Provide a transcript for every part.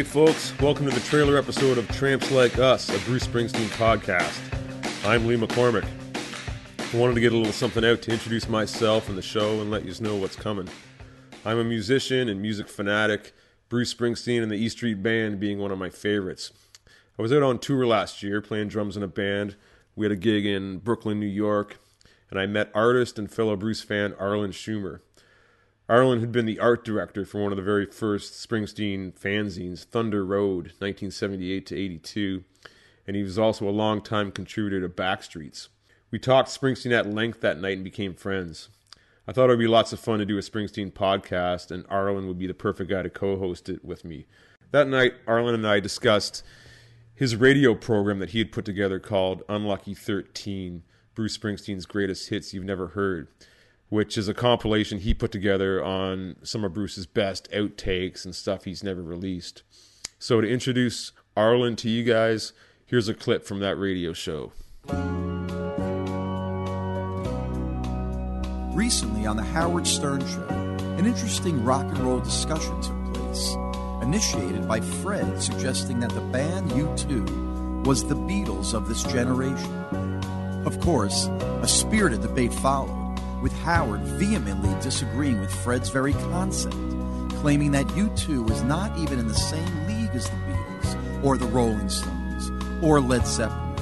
Hey, folks, welcome to the trailer episode of Tramps Like Us, a Bruce Springsteen podcast. I'm Lee McCormick. I wanted to get a little something out to introduce myself and the show and let you know what's coming. I'm a musician and music fanatic, Bruce Springsteen and the E Street Band being one of my favorites. I was out on tour last year playing drums in a band. We had a gig in Brooklyn, New York, and I met artist and fellow Bruce fan Arlen Schumer. Arlen had been the art director for one of the very first Springsteen fanzines, Thunder Road, 1978 to 82, and he was also a longtime contributor to Backstreets. We talked Springsteen at length that night and became friends. I thought it would be lots of fun to do a Springsteen podcast, and Arlen would be the perfect guy to co host it with me. That night, Arlen and I discussed his radio program that he had put together called Unlucky 13 Bruce Springsteen's Greatest Hits You've Never Heard which is a compilation he put together on some of Bruce's best outtakes and stuff he's never released. So, to introduce Arlen to you guys, here's a clip from that radio show. Recently on the Howard Stern Show, an interesting rock and roll discussion took place, initiated by Fred suggesting that the band U2 was the Beatles of this generation. Of course, a spirited debate followed with Howard vehemently disagreeing with Fred's very concept, claiming that U2 was not even in the same league as the Beatles, or the Rolling Stones, or Led Zeppelin,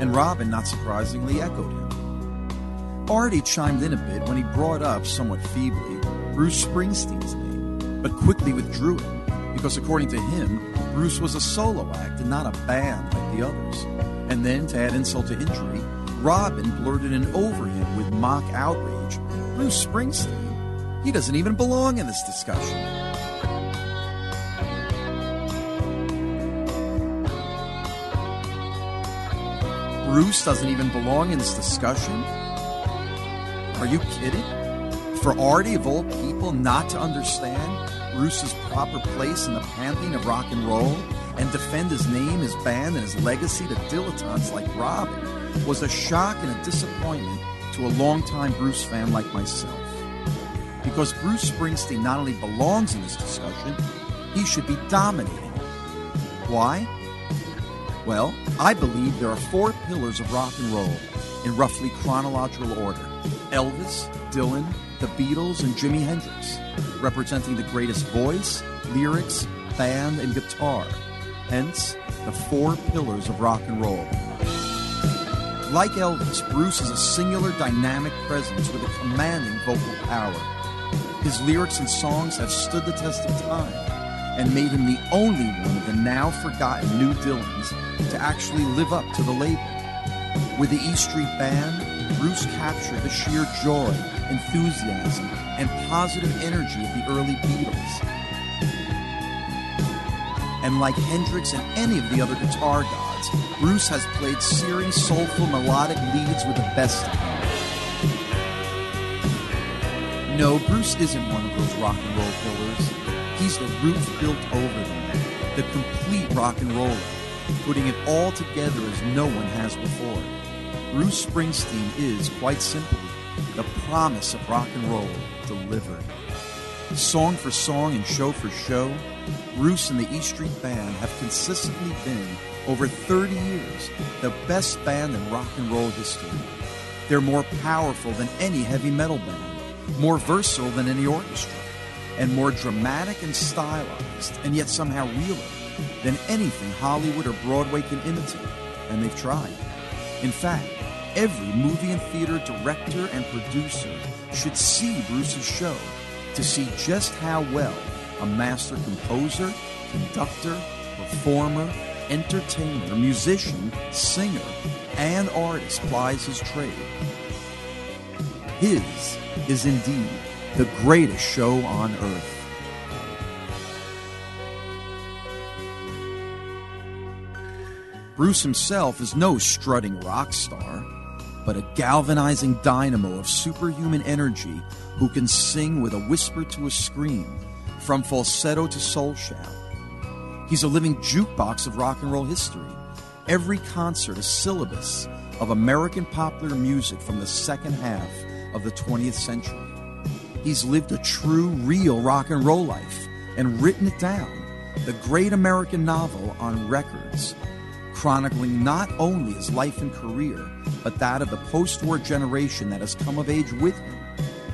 and Robin, not surprisingly, echoed him. Artie chimed in a bit when he brought up, somewhat feebly, Bruce Springsteen's name, but quickly withdrew it, because according to him, Bruce was a solo act and not a band like the others. And then, to add insult to injury, Robin blurted an over him with mock outrage Bruce Springsteen. He doesn't even belong in this discussion. Bruce doesn't even belong in this discussion? Are you kidding? For Artie, of all people, not to understand Bruce's proper place in the pantheon of rock and roll and defend his name, his band, and his legacy to dilettantes like Robin was a shock and a disappointment to a longtime Bruce fan like myself. Because Bruce Springsteen not only belongs in this discussion, he should be dominating. Why? Well, I believe there are four pillars of rock and roll in roughly chronological order Elvis, Dylan, the Beatles, and Jimi Hendrix, representing the greatest voice, lyrics, band, and guitar. Hence, the four pillars of rock and roll. Like Elvis, Bruce is a singular dynamic presence with a commanding vocal power. His lyrics and songs have stood the test of time and made him the only one of the now forgotten new Dylans to actually live up to the label. With the E Street Band, Bruce captured the sheer joy, enthusiasm, and positive energy of the early Beatles. And like Hendrix and any of the other guitar gods, Bruce has played searing, soulful, melodic leads with the best of them. No, Bruce isn't one of those rock and roll pillars. He's the roof built over them, the complete rock and roller, putting it all together as no one has before. Bruce Springsteen is, quite simply, the promise of rock and roll delivered. Song for song and show for show, Bruce and the E Street Band have consistently been over 30 years, the best band in rock and roll history. They're more powerful than any heavy metal band, more versatile than any orchestra, and more dramatic and stylized, and yet somehow realer than anything Hollywood or Broadway can imitate. And they've tried. In fact, every movie and theater director and producer should see Bruce's show to see just how well a master composer, conductor, performer, entertainer, musician, singer, and artist plies his trade. His is indeed the greatest show on earth. Bruce himself is no strutting rock star, but a galvanizing dynamo of superhuman energy who can sing with a whisper to a scream, from falsetto to soul shout He's a living jukebox of rock and roll history. Every concert a syllabus of American popular music from the second half of the 20th century. He's lived a true, real rock and roll life and written it down, the great American novel on records, chronicling not only his life and career, but that of the post war generation that has come of age with him.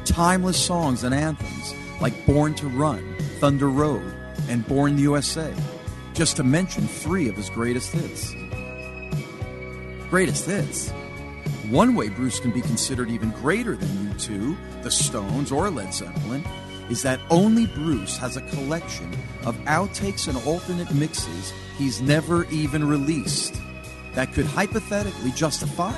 Timeless songs and anthems like Born to Run, Thunder Road, and Born the USA, just to mention three of his greatest hits. Greatest hits? One way Bruce can be considered even greater than U2, the Stones, or Led Zeppelin is that only Bruce has a collection of outtakes and alternate mixes he's never even released that could hypothetically justify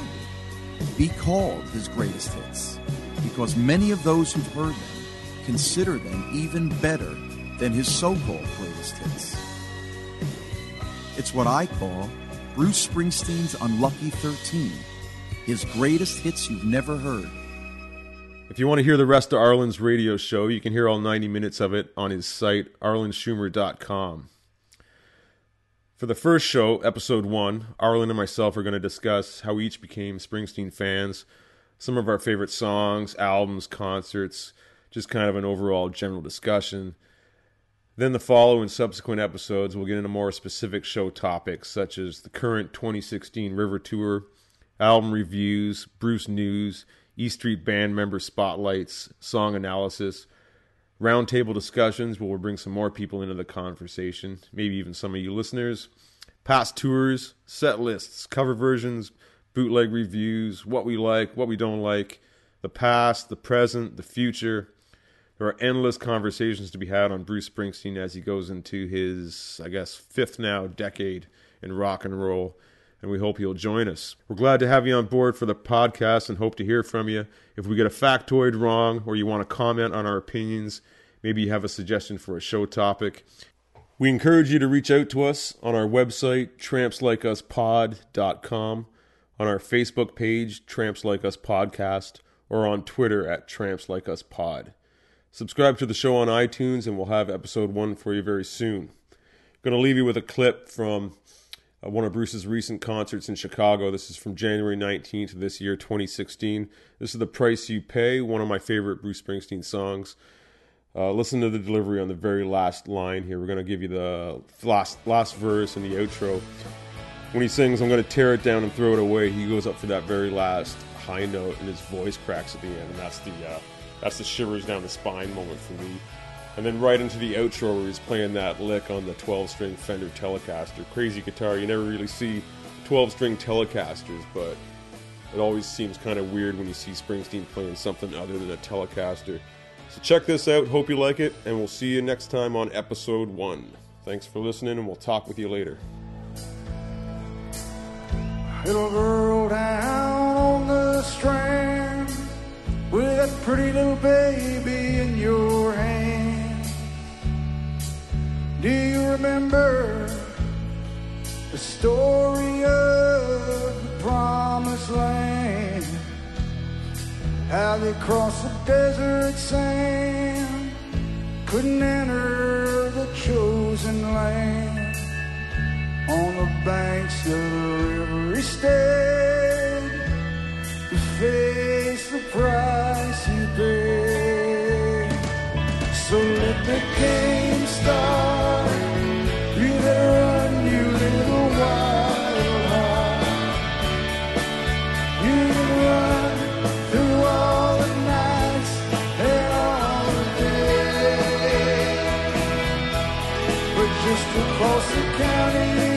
be called his greatest hits, because many of those who've heard them consider them even better than his so called greatest hits. It's what I call Bruce Springsteen's Unlucky 13, his greatest hits you've never heard. If you want to hear the rest of Arlen's radio show, you can hear all 90 minutes of it on his site, arlenschumer.com. For the first show, episode one, Arlen and myself are going to discuss how we each became Springsteen fans, some of our favorite songs, albums, concerts, just kind of an overall general discussion. Then the following subsequent episodes, we'll get into more specific show topics such as the current 2016 River Tour, album reviews, Bruce news, E Street band member spotlights, song analysis, roundtable discussions where we'll bring some more people into the conversation, maybe even some of you listeners, past tours, set lists, cover versions, bootleg reviews, what we like, what we don't like, the past, the present, the future. There are endless conversations to be had on Bruce Springsteen as he goes into his, I guess, fifth now decade in rock and roll and we hope you'll join us. We're glad to have you on board for the podcast and hope to hear from you. If we get a factoid wrong or you want to comment on our opinions, maybe you have a suggestion for a show topic, we encourage you to reach out to us on our website, trampslikeUsPod.com, on our Facebook page, Tramps Like Us Podcast, or on Twitter at Tramps Like Us Pod. Subscribe to the show on iTunes, and we'll have episode one for you very soon. Going to leave you with a clip from uh, one of Bruce's recent concerts in Chicago. This is from January 19th of this year, 2016. This is The Price You Pay, one of my favorite Bruce Springsteen songs. Uh, listen to the delivery on the very last line here. We're going to give you the last, last verse and the outro. When he sings, I'm going to tear it down and throw it away, he goes up for that very last high note and his voice cracks at the end. And that's the, uh, that's the shivers down the spine moment for me and then right into the outro where he's playing that lick on the 12 string Fender Telecaster. Crazy guitar. You never really see 12 string Telecasters, but it always seems kind of weird when you see Springsteen playing something other than a Telecaster. So check this out. Hope you like it, and we'll see you next time on episode one. Thanks for listening, and we'll talk with you later. Little girl down on the strand with that pretty little baby in your hand. Do you remember the story of the promised land? How they crossed the desert sand, couldn't enter the chosen land. On the banks of the river he stayed to face the price he paid. So let the game start. Mr. the County.